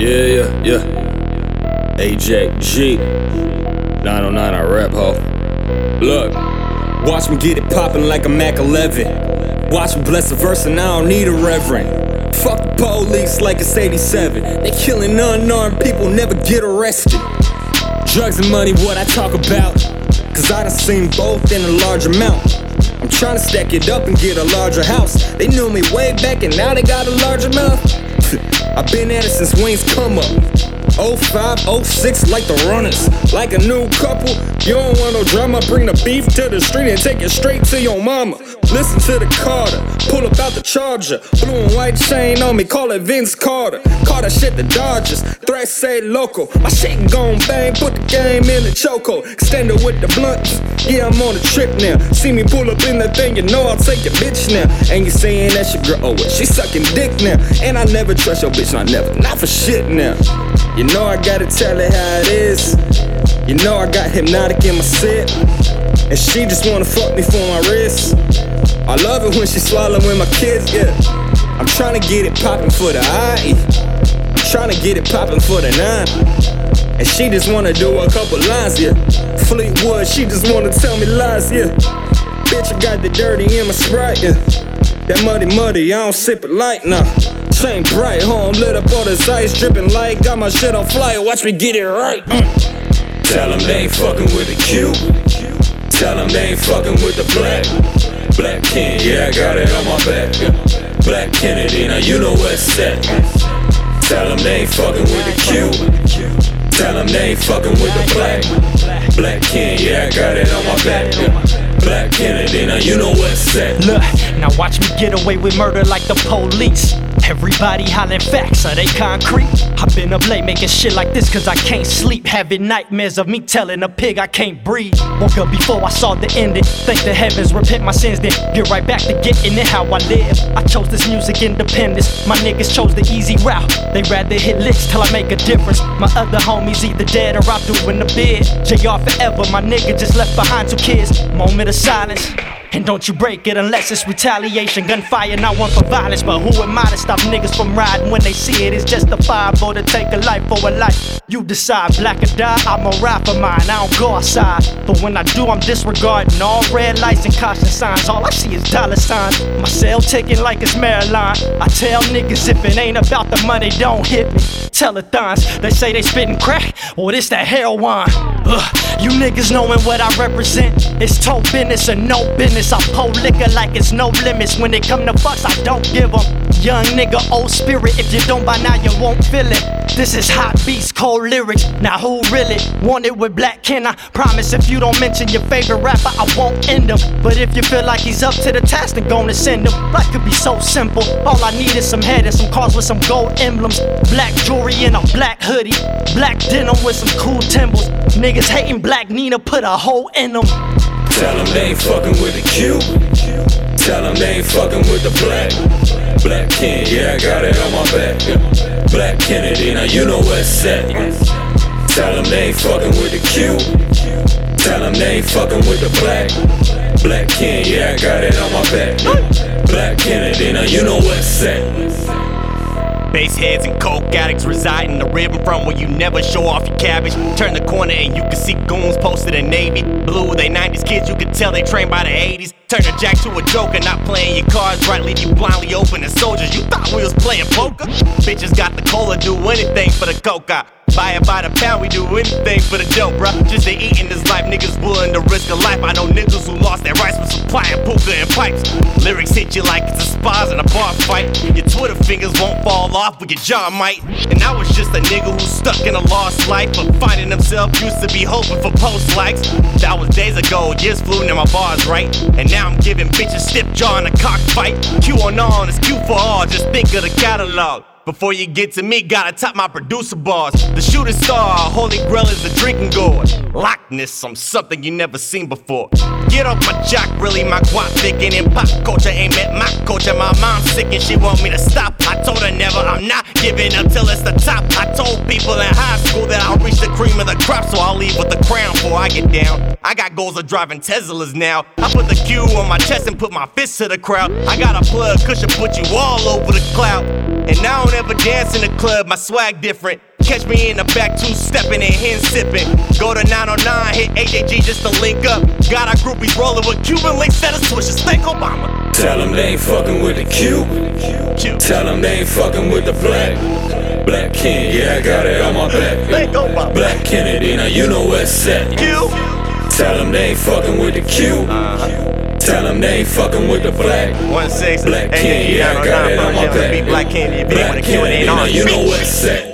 Yeah, yeah, yeah. AJG. 909, I rap, ho. Look, watch me get it poppin' like a Mac 11. Watch me bless a verse and I don't need a reverend. Fuck the police like it's 87. They killing unarmed people, never get arrested. Drugs and money, what I talk about. Cause I done seen both in a large amount. I'm trying to stack it up and get a larger house. They knew me way back and now they got a larger mouth. I've been at it since Wayne's come up. 05, 06, like the runners. Like a new couple, you don't want no drama. Bring the beef to the street and take it straight to your mama. Listen to the Carter, pull up out the Charger. Blue and white chain on me, call it Vince Carter. Carter shit the Dodgers, threat say local. My shit gon' bang, put the game in the choco. Extended with the blunts, yeah, I'm on a trip now. See me pull up in the thing, you know I'll take your bitch now. And you saying that your girl, oh, well, she sucking dick now. And I never trust your bitch, I never, not for shit now. You know I gotta tell her how it is. You know I got hypnotic in my sit. And she just wanna fuck me for my wrist. I love it when she swallowing my kids, yeah. I'm trying to get it poppin' for the eye. I'm to get it poppin' for the nine. And she just wanna do a couple lines, yeah. Fleetwood, she just wanna tell me lies, yeah. Bitch, I got the dirty in my sprite, yeah. That muddy, muddy, I don't sip it light, nah. Chain bright, home lit up all this ice, dripping light. Got my shit on fire, watch me get it right. Mm. Tell them they ain't fucking with the Q. Tell them they ain't fucking with the black. Black King, yeah, I got it on my back. BlaQ Kennedy, now you know what's at. Tell them they ain't fucking with the Q. Tell them they ain't fucking with the black. Black King, yeah, I got it on my back. BlaQ Kennedy, now you know what's at. Look, now watch me get away with murder like the police. Everybody hollering facts, are they concrete? I've been up late making shit like this cause I can't sleep. Having nightmares of me telling a pig I can't breathe. Woke up before I saw the ending. Thank the heavens, repent my sins, then get right back to getting it how I live. I chose this music independence. My niggas chose the easy route. They rather hit licks till I make a difference. My other homies either dead or out doing the bid. JR forever, my nigga just left behind two kids. Moment of silence. And don't you break it unless it's retaliation. Gunfire, not one for violence. But who am I to stop niggas from riding when they see it is justifiable to take a life for a life? You decide, black or die, I'ma ride for mine. I don't go outside. But when I do, I'm disregarding all red lights and caution signs. All I see is dollar signs. My cell ticking like it's Maryline. I tell niggas if it ain't about the money, don't hit me. Telethons, they say they spitting crack. Well, this that heroin. Ugh, you niggas knowing what I represent. It's toe business or no business. I pull liquor like it's no limits. When it come to fucks, I don't give them. Young nigga, old spirit. If you don't by now, you won't feel it. This is hot beats, cold lyrics. Now who really want it with Black Can I promise if you don't mention your favorite rapper, I won't end him. But if you feel like he's up to the task, then gonna send him. Life could be so simple. All I need is some head and some cars with some gold emblems. Black jewelry in a black hoodie. Black denim with some cool timbers. Niggas hating Black Nina, put a hole in them. Tell them they ain't fucking with the Q. Tell them they ain't fucking with the black. Black King, yeah, I got it on my back. BlaQ Kennedy, now you know what's at. Tell them they ain't fucking with the Q. Tell them they ain't fucking with the black. Black King, yeah, I got it on my back. BlaQ Kennedy, now you know what's at. Base heads and coke addicts reside in the ribbon from where you never show off your cabbage. Turn the corner and you can see goons posted in navy blue. They 90s kids, you can tell they trained by the 80s. Turn a jack to a joker, not playing your cards right, leave you blindly open as soldiers. You thought we was playing poker? Bitches got the cola, do anything for the coca. Buy it by the pound, we do anything for the dope, bruh. Just to eat in a life. I know niggas who lost their rights for supplying puka and pipes. Lyrics hit you like it's a spaz in a bar fight. Your Twitter fingers won't fall off, but your jaw might. And I was just a nigga who's stuck in a lost life, but finding himself used to be hoping for post likes. That was days ago, years flew in my bars, right? And now I'm giving bitches stiff jaw in a cockfight. Q on on, it's Q for all, just think of the catalog. Before you get to me, gotta top my producer bars. The shooting star, holy grail is the drinking gourd. Loch Ness, I'm something you never seen before. Get off my jock, really, my guap thinking in pop culture ain't met my culture. My mom's sick and she want me to stop. I told her never, I'm not giving up till it's the top. I told people in high school that I'll reach the cream of the crop, so I'll leave with the crown before I get down. I got goals of driving Teslas now. I put the Q on my chest and put my fist to the crowd. I got a plug cushion, put you all over the cloud. And I don't ever dance in the club, my swag different. Catch me in the back, two stepping and hen sipping. Go to 909, hit AJG just to link up. Got our groupies rolling with Cuban links, set of swishes. Thank Obama. Tell them they ain't fucking with the Q. Q. Tell them they ain't fucking with the black. Black King, yeah, I got it on my back. Thank Obama. BlaQ Kennedy, now you know it's at. Q. Tell them they ain't fucking with the Q. Tell them they ain't fucking with the black. One six. Black King, yeah, I got it on my back. Be Black if you ain't Black with a Q, it ain't now on. you know where it's at.